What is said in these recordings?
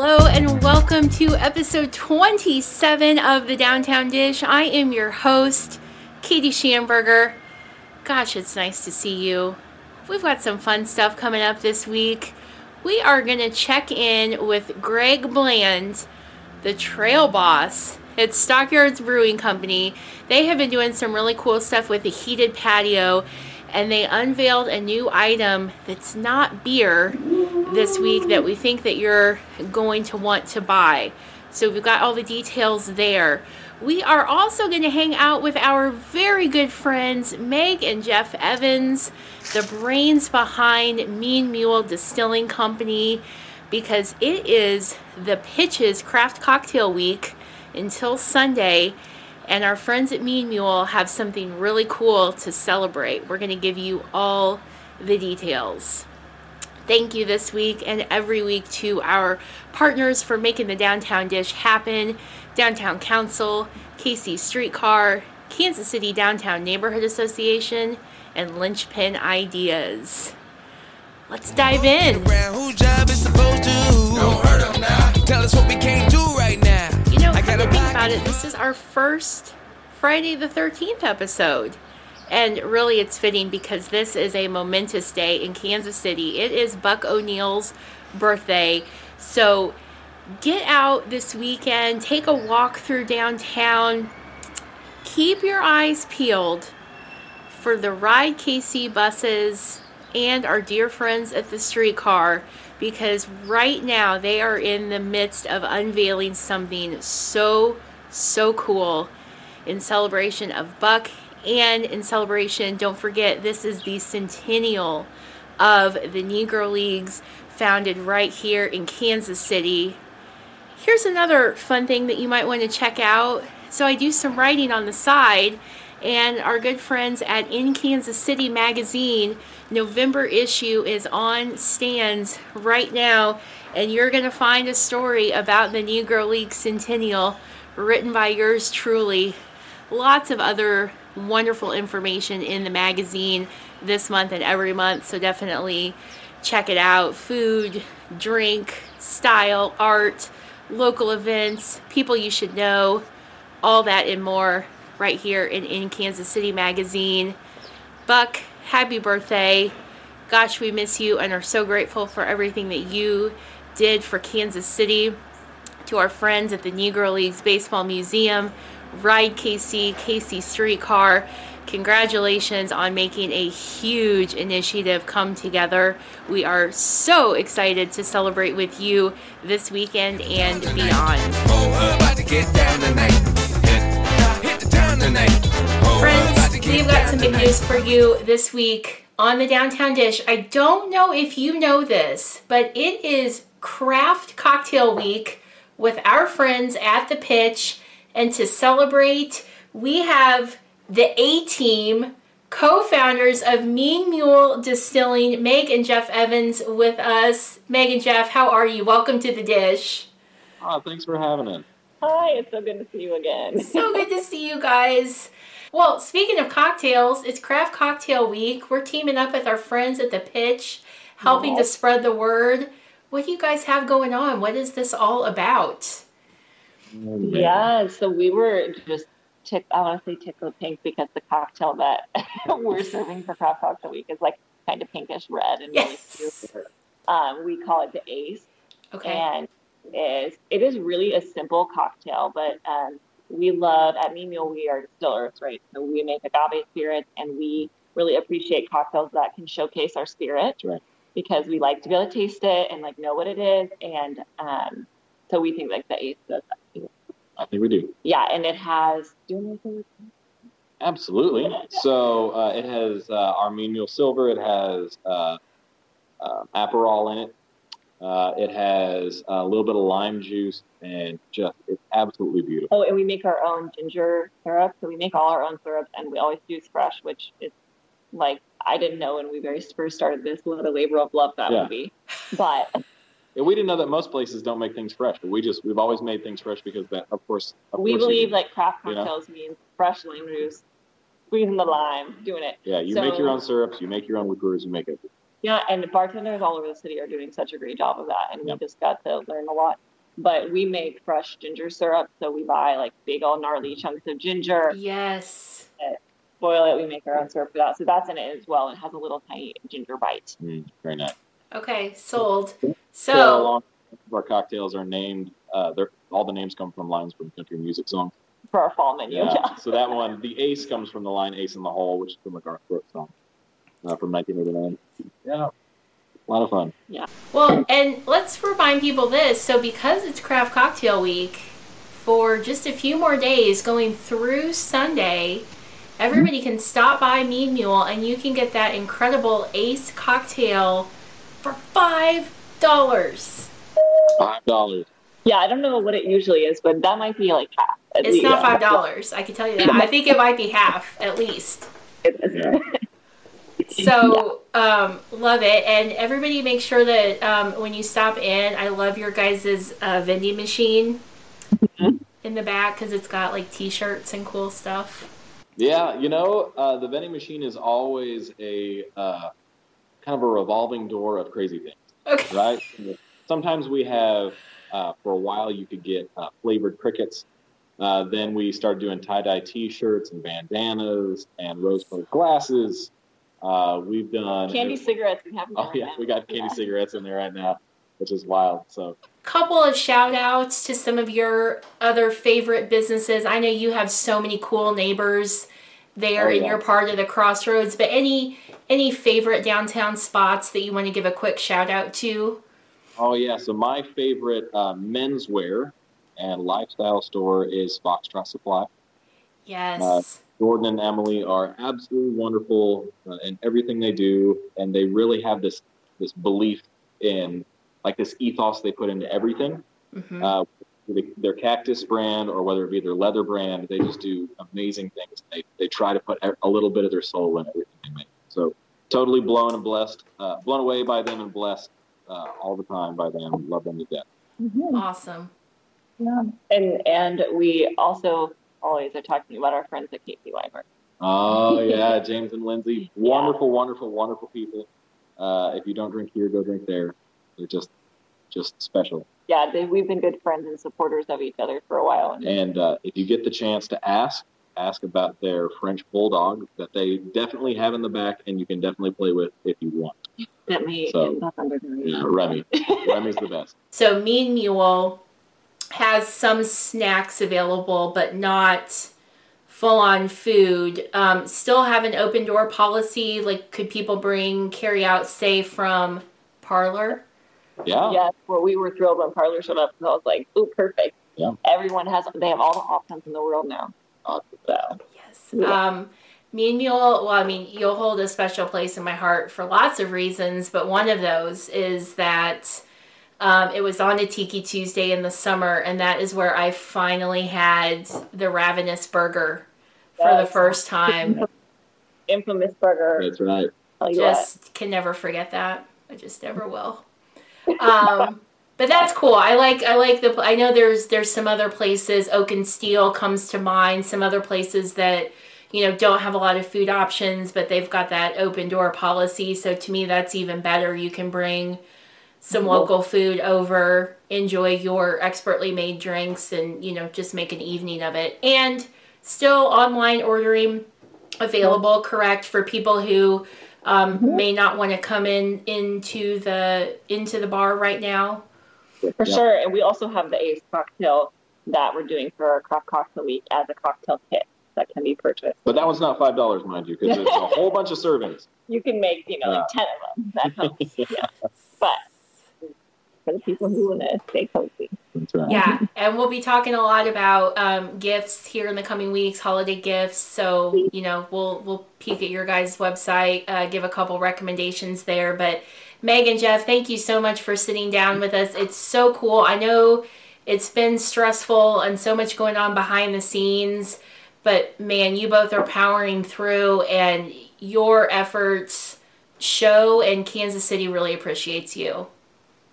Hello and welcome to episode 27 of the Downtown Dish. I am your host, Katie Schamberger. Gosh, it's nice to see you. We've got some fun stuff coming up this week. We are going to check in with Greg Bland, the trail boss at Stockyards Brewing Company. They have been doing some really cool stuff with the heated patio and they unveiled a new item that's not beer this week that we think that you're going to want to buy. So we've got all the details there. We are also going to hang out with our very good friends Meg and Jeff Evans, the brains behind Mean Mule Distilling Company, because it is the Pitches Craft Cocktail Week until Sunday and our friends at Mean Mule have something really cool to celebrate. We're going to give you all the details. Thank you this week and every week to our partners for making the downtown dish happen Downtown Council, KC Streetcar, Kansas City Downtown Neighborhood Association, and Linchpin Ideas. Let's dive in. To think about it, this is our first Friday the 13th episode. And really, it's fitting because this is a momentous day in Kansas City. It is Buck O'Neil's birthday. So get out this weekend, take a walk through downtown. Keep your eyes peeled for the Ride KC buses and our dear friends at the streetcar because right now they are in the midst of unveiling something so, so cool in celebration of Buck and in celebration, don't forget, this is the centennial of the Negro Leagues founded right here in Kansas City. Here's another fun thing that you might want to check out. So, I do some writing on the side, and our good friends at In Kansas City magazine November issue is on stands right now, and you're going to find a story about the Negro League Centennial written by yours truly. Lots of other wonderful information in the magazine this month and every month, so definitely check it out. Food, drink, style, art, local events, people you should know, all that and more right here in, in Kansas City Magazine. Buck, happy birthday. Gosh, we miss you and are so grateful for everything that you did for Kansas City. To our friends at the Negro Leagues Baseball Museum, Ride KC, KC Streetcar, congratulations on making a huge initiative come together. We are so excited to celebrate with you this weekend and beyond. Friends, we've got some big news for you this week on the Downtown Dish. I don't know if you know this, but it is Craft Cocktail Week with our friends at the pitch. And to celebrate, we have the A team, co founders of Mean Mule Distilling, Meg and Jeff Evans, with us. Meg and Jeff, how are you? Welcome to the dish. Oh, thanks for having us. Hi, it's so good to see you again. so good to see you guys. Well, speaking of cocktails, it's Craft Cocktail Week. We're teaming up with our friends at the pitch, helping Aww. to spread the word. What do you guys have going on? What is this all about? Yeah, so we were just tick. I want to say tickle pink because the cocktail that we're serving for Craft Cocktail Week is like kind of pinkish red and yes. really cute. Um, we call it the Ace. Okay. And is it is really a simple cocktail, but um, we love at Mean Mule we are distillers, right? So we make agave spirits, and we really appreciate cocktails that can showcase our spirit, right? Because we like to be able to taste it and like know what it is, and um, so we think like the Ace does that. I think we do. Yeah, and it has. Do you want Absolutely. So uh, it has uh, our Mean Mule Silver. It has uh, uh Aperol in it. Uh, it has a little bit of lime juice and just it's absolutely beautiful. Oh, and we make our own ginger syrup. So we make all our own syrups and we always use fresh, which is like I didn't know when we very first started this what a labor of love that yeah. would be. But and we didn't know that most places don't make things fresh, but we just we've always made things fresh because that of course of we course believe like craft cocktails you know? means fresh lime juice, squeezing the lime, doing it. Yeah, you so, make your own syrups, you make your own liqueurs, you make it. Yeah, and bartenders all over the city are doing such a great job of that, and yep. we just got to learn a lot. But we make fresh ginger syrup, so we buy like big old gnarly chunks of ginger. Yes. Boil it. We make our own syrup for that, so that's in it as well. It has a little tiny ginger bite. Mm, very nice. Okay, sold. So, our cocktails are named. Uh, they're all the names come from lines from country music songs. For our fall menu. Yeah. yeah. so that one, the Ace comes from the line "Ace in the Hole," which is from a Garth Brooks song uh, from 1989. Yeah, a lot of fun. Yeah. Well, and let's remind people this. So, because it's Craft Cocktail Week, for just a few more days, going through Sunday, everybody can stop by Mean Mule and you can get that incredible Ace cocktail for five dollars. Five dollars. Yeah, I don't know what it usually is, but that might be like half. It's least. not five dollars. I can tell you that. I think it might be half at least. Yeah. So um, love it, and everybody make sure that um, when you stop in, I love your guys' uh, vending machine mm-hmm. in the back because it's got like T-shirts and cool stuff. Yeah, you know, uh, the vending machine is always a uh, kind of a revolving door of crazy things. Okay. Right. Sometimes we have uh, for a while you could get uh, flavored crickets. Uh, then we started doing tie dye T-shirts and bandanas and rose colored glasses. Uh, we've done candy cigarettes. We have. Oh yeah, we got candy yeah. cigarettes in there right now, which is wild. So. Couple of shout outs to some of your other favorite businesses. I know you have so many cool neighbors there oh, in your part of the crossroads, but any any favorite downtown spots that you want to give a quick shout out to? Oh yeah, so my favorite uh, menswear and lifestyle store is Foxtrot Supply. Yes. Uh, Jordan and Emily are absolutely wonderful uh, in everything they do, and they really have this this belief in like this ethos they put into everything. Mm-hmm. Uh, their cactus brand or whether it be their leather brand, they just do amazing things. They they try to put a little bit of their soul in everything they make. So totally blown and blessed, uh, blown away by them and blessed uh, all the time by them. Love them to death. Mm-hmm. Awesome. Yeah, and and we also always are talking about our friends at Casey Weimer. Oh yeah, James and Lindsay, wonderful, yeah. wonderful, wonderful people. Uh, if you don't drink here, go drink there. They're just, just special. Yeah, they, we've been good friends and supporters of each other for a while. And uh, if you get the chance to ask, ask about their French bulldog that they definitely have in the back, and you can definitely play with if you want. That may so, under the yeah, Remy. Remy's the best. So Mean Mule has some snacks available, but not full on food. Um, still have an open door policy. Like, could people bring carry out, say, from Parlor? Yeah. Yes. Well, we were thrilled when Parlor showed up. And I was like, "Oh, perfect." Yeah. Everyone has. They have all the options in the world now. So. Yes. Yeah. Um, Mean Mule, well, I mean, you'll hold a special place in my heart for lots of reasons, but one of those is that um, it was on a Tiki Tuesday in the summer, and that is where I finally had the Ravenous Burger for yes. the first time. Infamous burger. That's right. Just what. can never forget that. I just never will. Um, but that's cool. I like I like the. I know there's there's some other places. Oak and Steel comes to mind. Some other places that you know don't have a lot of food options, but they've got that open door policy. So to me, that's even better. You can bring some local food over, enjoy your expertly made drinks, and you know just make an evening of it. And still online ordering available, correct, for people who um, mm-hmm. may not want to come in into the into the bar right now. For yeah. sure, and we also have the Ace cocktail that we're doing for our craft cocktail week as a cocktail kit that can be purchased. But that one's not five dollars, mind you, because it's a whole bunch of servings. You can make you know like ten of them. That helps. yeah. But for the people who want to stay cozy. Right. Yeah, and we'll be talking a lot about um, gifts here in the coming weeks, holiday gifts. So you know, we'll we'll peek at your guys' website, uh, give a couple recommendations there. But Megan, Jeff, thank you so much for sitting down with us. It's so cool. I know it's been stressful and so much going on behind the scenes, but man, you both are powering through, and your efforts show, and Kansas City really appreciates you.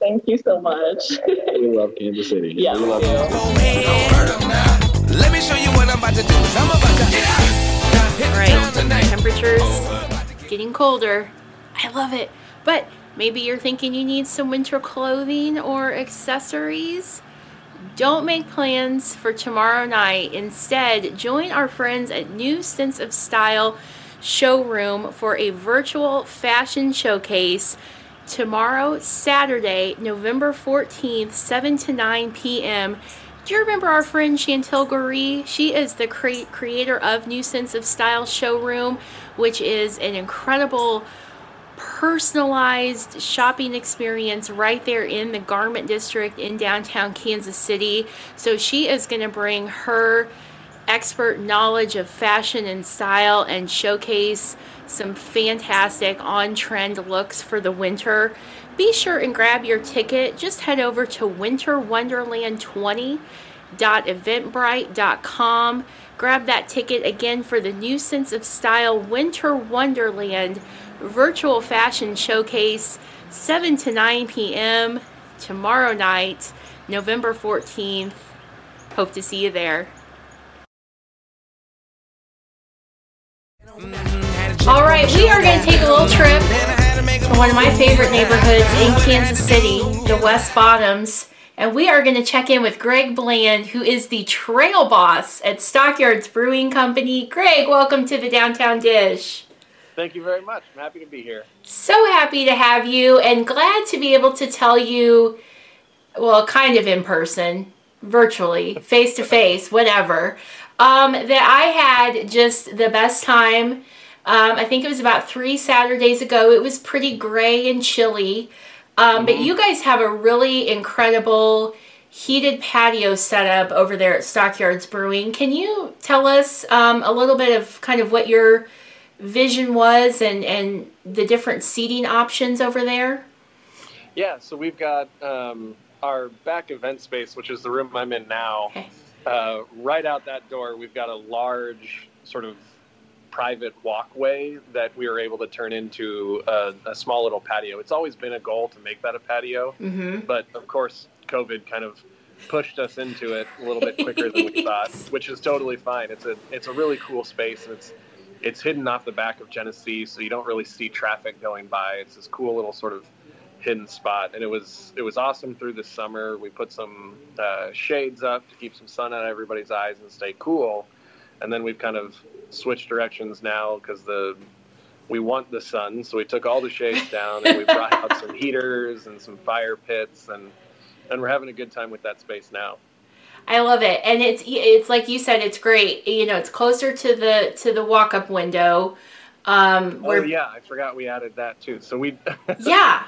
Thank you so much. we love Kansas City. Yeah. We love Kansas Let me show you what I'm about to do. I'm about to get Right. Temperatures getting colder. I love it. But maybe you're thinking you need some winter clothing or accessories. Don't make plans for tomorrow night. Instead, join our friends at New Sense of Style showroom for a virtual fashion showcase tomorrow, Saturday, November 14th, 7 to 9 p.m. Do you remember our friend Chantel Goree? She is the cre- creator of New Sense of Style Showroom, which is an incredible personalized shopping experience right there in the garment district in downtown Kansas City. So she is going to bring her expert knowledge of fashion and style and showcase some fantastic on trend looks for the winter. Be sure and grab your ticket. Just head over to winterwonderland20.eventbrite.com. Grab that ticket again for the new sense of style Winter Wonderland virtual fashion showcase 7 to 9 p.m. tomorrow night, November 14th. Hope to see you there. All right, we are going to take a little trip to one of my favorite neighborhoods in Kansas City, the West Bottoms. And we are going to check in with Greg Bland, who is the trail boss at Stockyards Brewing Company. Greg, welcome to the Downtown Dish. Thank you very much. I'm happy to be here. So happy to have you and glad to be able to tell you, well, kind of in person, virtually, face to face, whatever, um, that I had just the best time um, I think it was about three Saturdays ago. It was pretty gray and chilly. Um, mm-hmm. But you guys have a really incredible heated patio setup over there at Stockyards Brewing. Can you tell us um, a little bit of kind of what your vision was and, and the different seating options over there? Yeah, so we've got um, our back event space, which is the room I'm in now. Okay. Uh, right out that door, we've got a large sort of private walkway that we were able to turn into a, a small little patio. It's always been a goal to make that a patio, mm-hmm. but of course, COVID kind of pushed us into it a little bit quicker than we thought, which is totally fine. It's a it's a really cool space, and it's it's hidden off the back of Genessee, so you don't really see traffic going by. It's this cool little sort of hidden spot, and it was it was awesome through the summer. We put some uh, shades up to keep some sun out of everybody's eyes and stay cool and then we've kind of switched directions now because the we want the sun, so we took all the shades down and we brought out some heaters and some fire pits, and and we're having a good time with that space now. I love it, and it's it's like you said, it's great. You know, it's closer to the to the walk up window. Um, oh yeah, I forgot we added that too. So we yeah,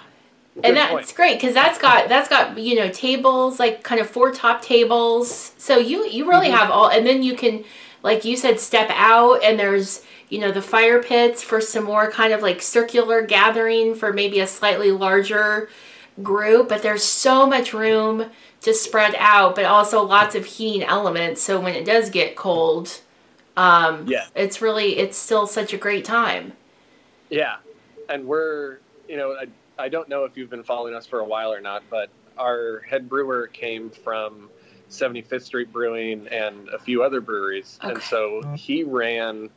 and that's point. great because that's got that's got you know tables like kind of four top tables. So you you really mm-hmm. have all, and then you can like you said, step out and there's, you know, the fire pits for some more kind of like circular gathering for maybe a slightly larger group, but there's so much room to spread out, but also lots of heating elements. So when it does get cold, um, yeah, it's really, it's still such a great time. Yeah. And we're, you know, I, I don't know if you've been following us for a while or not, but our head brewer came from 75th Street Brewing and a few other breweries. Okay. And so he ran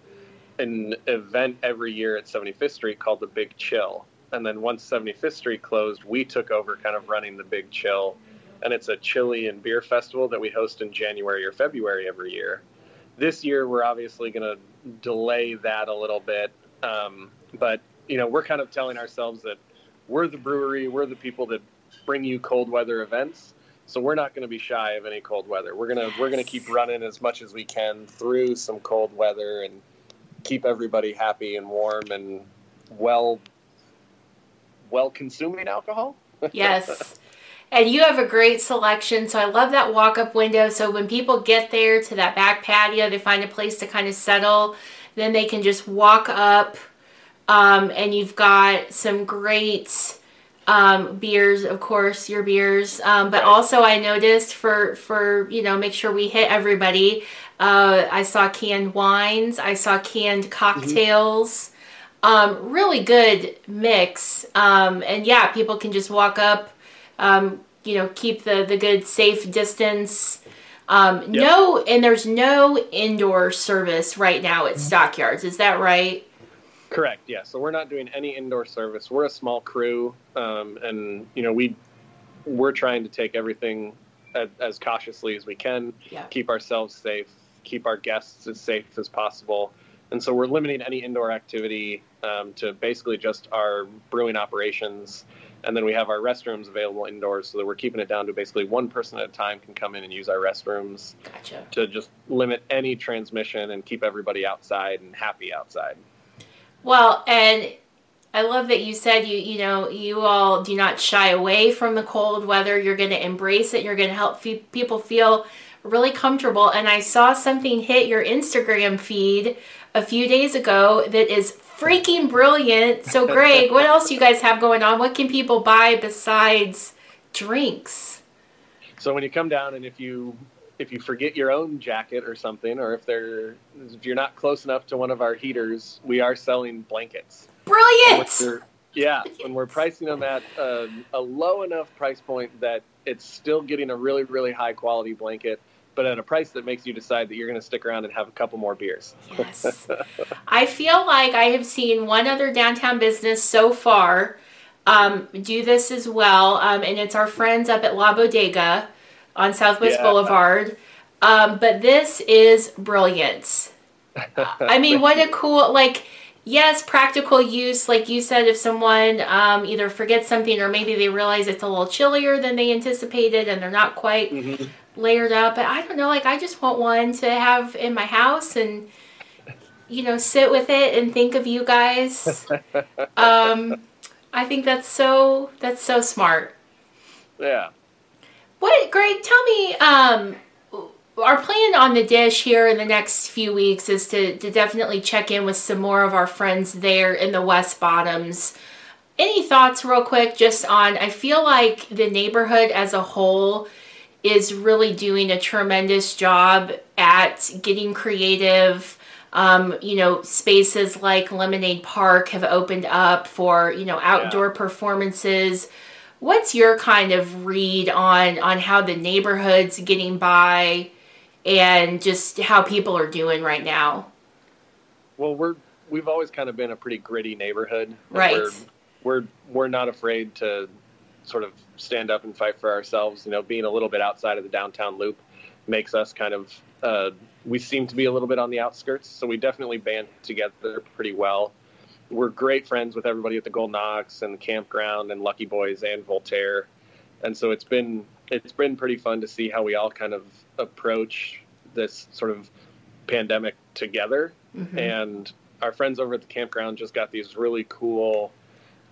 an event every year at 75th Street called the Big Chill. And then once 75th Street closed, we took over kind of running the Big Chill. And it's a chili and beer festival that we host in January or February every year. This year, we're obviously going to delay that a little bit. Um, but, you know, we're kind of telling ourselves that we're the brewery, we're the people that bring you cold weather events so we're not going to be shy of any cold weather. We're gonna we're gonna keep running as much as we can through some cold weather and keep everybody happy and warm and well well consuming alcohol. yes. And you have a great selection. So I love that walk up window. So when people get there to that back patio, they find a place to kind of settle. Then they can just walk up. Um, and you've got some great um, beers, of course, your beers. Um, but also, I noticed for for you know make sure we hit everybody. Uh, I saw canned wines. I saw canned cocktails. Mm-hmm. Um, really good mix. Um, and yeah, people can just walk up. Um, you know, keep the the good safe distance. Um, yep. No, and there's no indoor service right now at Stockyards. Is that right? Correct. Yeah. So we're not doing any indoor service. We're a small crew, um, and you know we we're trying to take everything as, as cautiously as we can, yeah. keep ourselves safe, keep our guests as safe as possible, and so we're limiting any indoor activity um, to basically just our brewing operations. And then we have our restrooms available indoors, so that we're keeping it down to basically one person at a time can come in and use our restrooms. Gotcha. To just limit any transmission and keep everybody outside and happy outside. Well, and I love that you said you you know you all do not shy away from the cold weather. You're going to embrace it. You're going to help people feel really comfortable. And I saw something hit your Instagram feed a few days ago that is freaking brilliant. So, Greg, what else you guys have going on? What can people buy besides drinks? So when you come down and if you if you forget your own jacket or something, or if they're if you're not close enough to one of our heaters, we are selling blankets. Brilliant. Yeah, when we're pricing them at a, a low enough price point that it's still getting a really really high quality blanket, but at a price that makes you decide that you're going to stick around and have a couple more beers. Yes. I feel like I have seen one other downtown business so far um, do this as well, um, and it's our friends up at La Bodega on Southwest yeah. Boulevard. Um, but this is brilliant. I mean, what a cool, like, yes, practical use. Like you said, if someone um, either forgets something or maybe they realize it's a little chillier than they anticipated and they're not quite mm-hmm. layered up. But I don't know, like, I just want one to have in my house and, you know, sit with it and think of you guys. um, I think that's so, that's so smart. Yeah. What, Greg? Tell me. Um, our plan on the dish here in the next few weeks is to, to definitely check in with some more of our friends there in the West Bottoms. Any thoughts, real quick, just on? I feel like the neighborhood as a whole is really doing a tremendous job at getting creative. Um, you know, spaces like Lemonade Park have opened up for, you know, outdoor yeah. performances what's your kind of read on on how the neighborhood's getting by and just how people are doing right now? Well we're we've always kind of been a pretty gritty neighborhood. Right we're, we're we're not afraid to sort of stand up and fight for ourselves. You know being a little bit outside of the downtown loop makes us kind of uh, we seem to be a little bit on the outskirts. So we definitely band together pretty well we're great friends with everybody at the Golden Ox and the campground and Lucky Boys and Voltaire, and so it's been it's been pretty fun to see how we all kind of approach this sort of pandemic together. Mm-hmm. And our friends over at the campground just got these really cool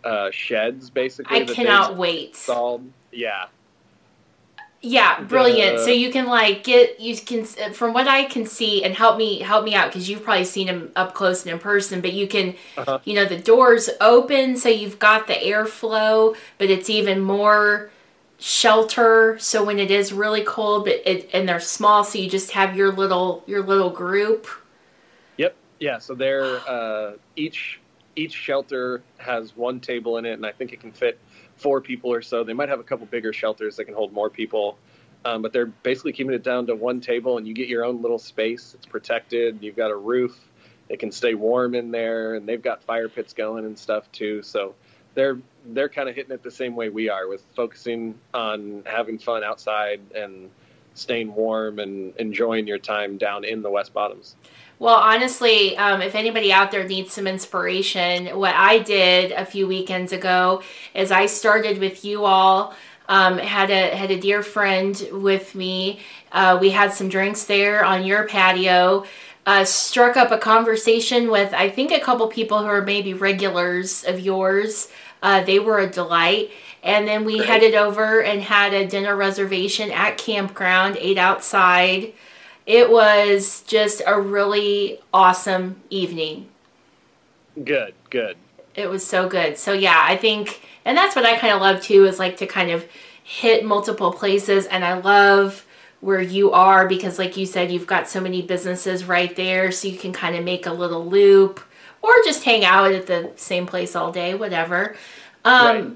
uh, sheds, basically. I cannot wait. Installed. Yeah, yeah, brilliant. so you can like get you can from what I can see and help me help me out because you've probably seen him up close and in person. But you can, uh-huh. you know, the doors open so you've got the airflow, but it's even more shelter. So when it is really cold, but it, and they're small, so you just have your little your little group. Yep. Yeah. So they're uh, each each shelter has one table in it, and I think it can fit four people or so. They might have a couple bigger shelters that can hold more people, um, but they're basically keeping it down to one table, and you get your own little space. It's protected. You've got a roof. It can stay warm in there, and they've got fire pits going and stuff too. So they're they're kind of hitting it the same way we are with focusing on having fun outside and staying warm and enjoying your time down in the West Bottoms. Well, honestly, um, if anybody out there needs some inspiration, what I did a few weekends ago is I started with you all. Um, had a had a dear friend with me. Uh, we had some drinks there on your patio. Uh, struck up a conversation with I think a couple people who are maybe regulars of yours. Uh, they were a delight. And then we headed over and had a dinner reservation at campground, ate outside. It was just a really awesome evening. Good, good. It was so good. So yeah, I think and that's what I kind of love too is like to kind of hit multiple places and I love where you are because like you said you've got so many businesses right there so you can kind of make a little loop or just hang out at the same place all day, whatever. Um right.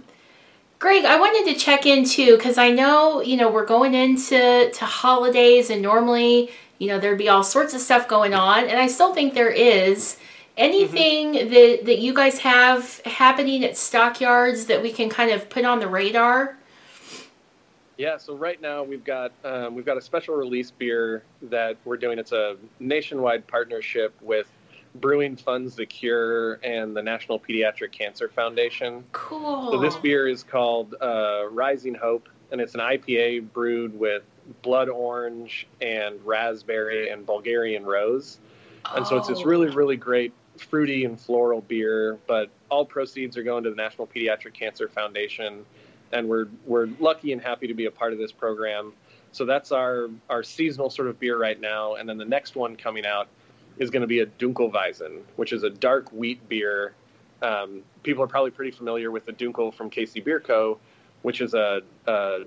Greg, I wanted to check in too because I know you know we're going into to holidays and normally you know there'd be all sorts of stuff going on, and I still think there is Anything mm-hmm. that, that you guys have happening at Stockyards that we can kind of put on the radar? Yeah, so right now we've got um, we've got a special release beer that we're doing. It's a nationwide partnership with Brewing Funds the Cure and the National Pediatric Cancer Foundation. Cool. So this beer is called uh, Rising Hope, and it's an IPA brewed with blood orange and raspberry and Bulgarian rose. And so it's this really, oh. really great fruity and floral beer, but all proceeds are going to the National Pediatric Cancer Foundation. And we're, we're lucky and happy to be a part of this program. So that's our, our seasonal sort of beer right now. And then the next one coming out is going to be a Dunkelweizen, which is a dark wheat beer. Um, people are probably pretty familiar with the Dunkel from KC Beer Co., which is a, a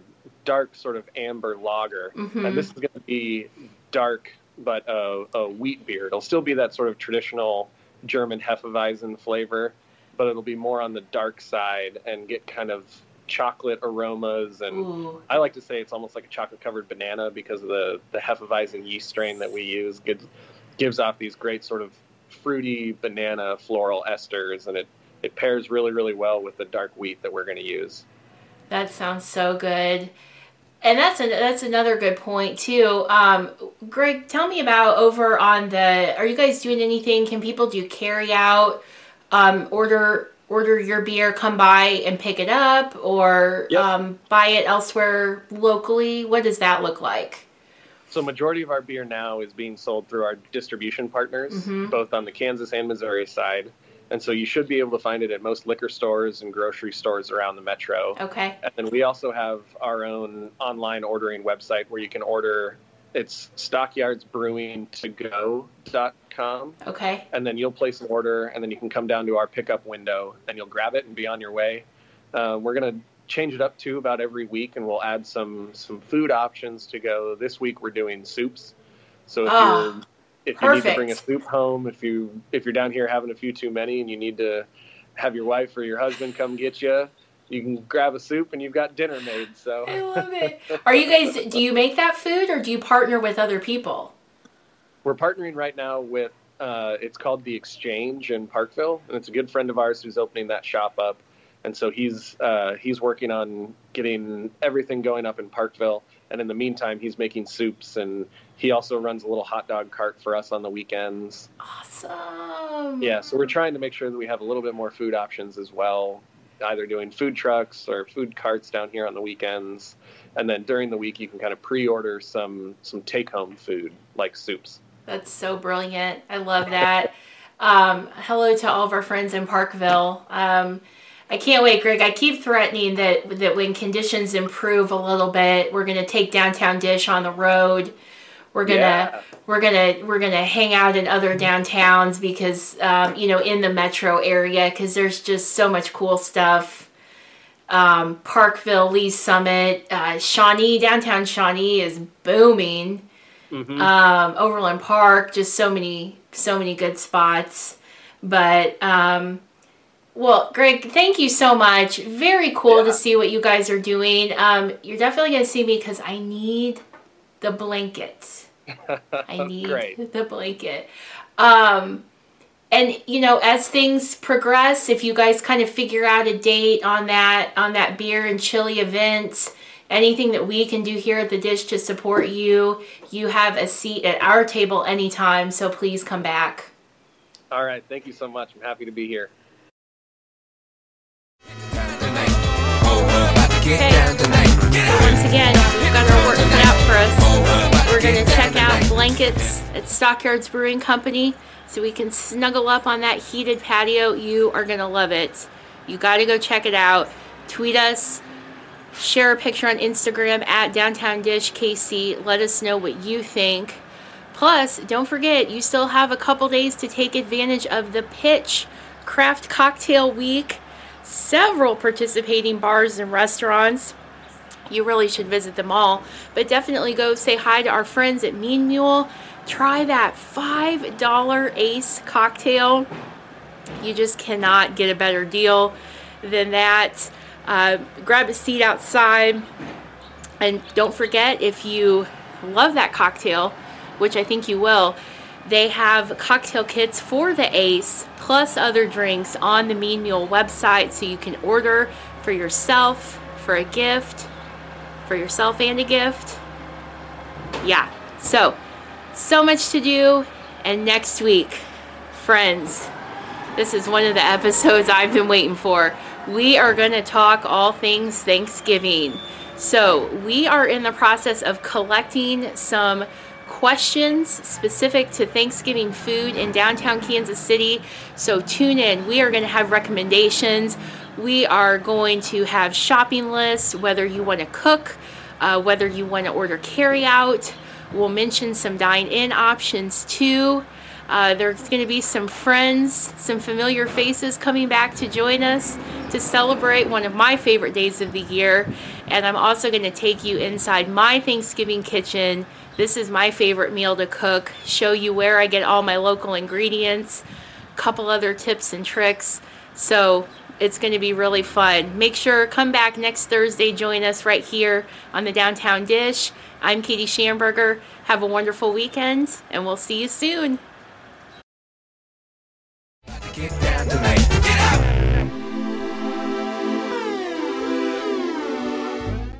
dark sort of amber lager. Mm-hmm. And this is going to be dark, but a, a, wheat beer. It'll still be that sort of traditional German Hefeweizen flavor, but it'll be more on the dark side and get kind of chocolate aromas. And Ooh. I like to say it's almost like a chocolate covered banana because of the, the Hefeweizen yeast strain that we use. Gives, gives off these great sort of fruity banana floral esters, and it, it pairs really, really well with the dark wheat that we're going to use. That sounds so good. And that's a, that's another good point too. Um, Greg, tell me about over on the. Are you guys doing anything? Can people do carry out, um, order order your beer, come by and pick it up, or yep. um, buy it elsewhere locally? What does that look like? So, majority of our beer now is being sold through our distribution partners, mm-hmm. both on the Kansas and Missouri side. And so you should be able to find it at most liquor stores and grocery stores around the metro. Okay. And then we also have our own online ordering website where you can order. It's stockyardsbrewingtogo.com. Okay. And then you'll place an order, and then you can come down to our pickup window, and you'll grab it and be on your way. Uh, we're gonna change it up too about every week, and we'll add some some food options to go. This week we're doing soups. So if oh. you're if you Perfect. need to bring a soup home, if you if you're down here having a few too many and you need to have your wife or your husband come get you, you can grab a soup and you've got dinner made. So I love it. Are you guys? Do you make that food or do you partner with other people? We're partnering right now with. Uh, it's called the Exchange in Parkville, and it's a good friend of ours who's opening that shop up. And so he's uh, he's working on getting everything going up in Parkville and in the meantime, he's making soups and he also runs a little hot dog cart for us on the weekends. Awesome. Yeah, so we're trying to make sure that we have a little bit more food options as well, either doing food trucks or food carts down here on the weekends. And then during the week, you can kind of pre-order some some take-home food like soups. That's so brilliant. I love that. um, hello to all of our friends in Parkville. Um, I can't wait, Greg. I keep threatening that that when conditions improve a little bit, we're gonna take downtown dish on the road. We're gonna yeah. we're gonna we're gonna hang out in other downtowns because um, you know in the metro area because there's just so much cool stuff. Um, Parkville, Lee's Summit, uh, Shawnee, downtown Shawnee is booming. Mm-hmm. Um, Overland Park, just so many so many good spots. But um, well, Greg, thank you so much. Very cool yeah. to see what you guys are doing. Um, you're definitely going to see me because I need the blanket. I need the blanket. Um, and you know, as things progress, if you guys kind of figure out a date on that on that beer and chili event, anything that we can do here at the dish to support you, you have a seat at our table anytime. So please come back. All right, thank you so much. I'm happy to be here. Again, we've got work cut out for us. We're going to check out blankets at Stockyards Brewing Company so we can snuggle up on that heated patio. You are going to love it. You got to go check it out. Tweet us, share a picture on Instagram at Downtown Dish KC. Let us know what you think. Plus, don't forget, you still have a couple days to take advantage of the Pitch Craft Cocktail Week several participating bars and restaurants. You really should visit them all, but definitely go say hi to our friends at Mean Mule. Try that $5 Ace cocktail. You just cannot get a better deal than that. Uh, grab a seat outside. And don't forget, if you love that cocktail, which I think you will, They have cocktail kits for the Ace plus other drinks on the Mean Mule website so you can order for yourself, for a gift, for yourself and a gift. Yeah, so, so much to do. And next week, friends, this is one of the episodes I've been waiting for. We are going to talk all things Thanksgiving. So, we are in the process of collecting some questions specific to Thanksgiving food in downtown Kansas City. So tune in. We are going to have recommendations. We are going to have shopping lists, whether you want to cook, uh, whether you want to order carry out. We'll mention some dine in options too. Uh, there's going to be some friends, some familiar faces coming back to join us to celebrate one of my favorite days of the year. And I'm also going to take you inside my Thanksgiving kitchen. This is my favorite meal to cook, show you where I get all my local ingredients, a couple other tips and tricks. So it's going to be really fun. Make sure come back next Thursday. Join us right here on the Downtown Dish. I'm Katie Schamberger. Have a wonderful weekend, and we'll see you soon.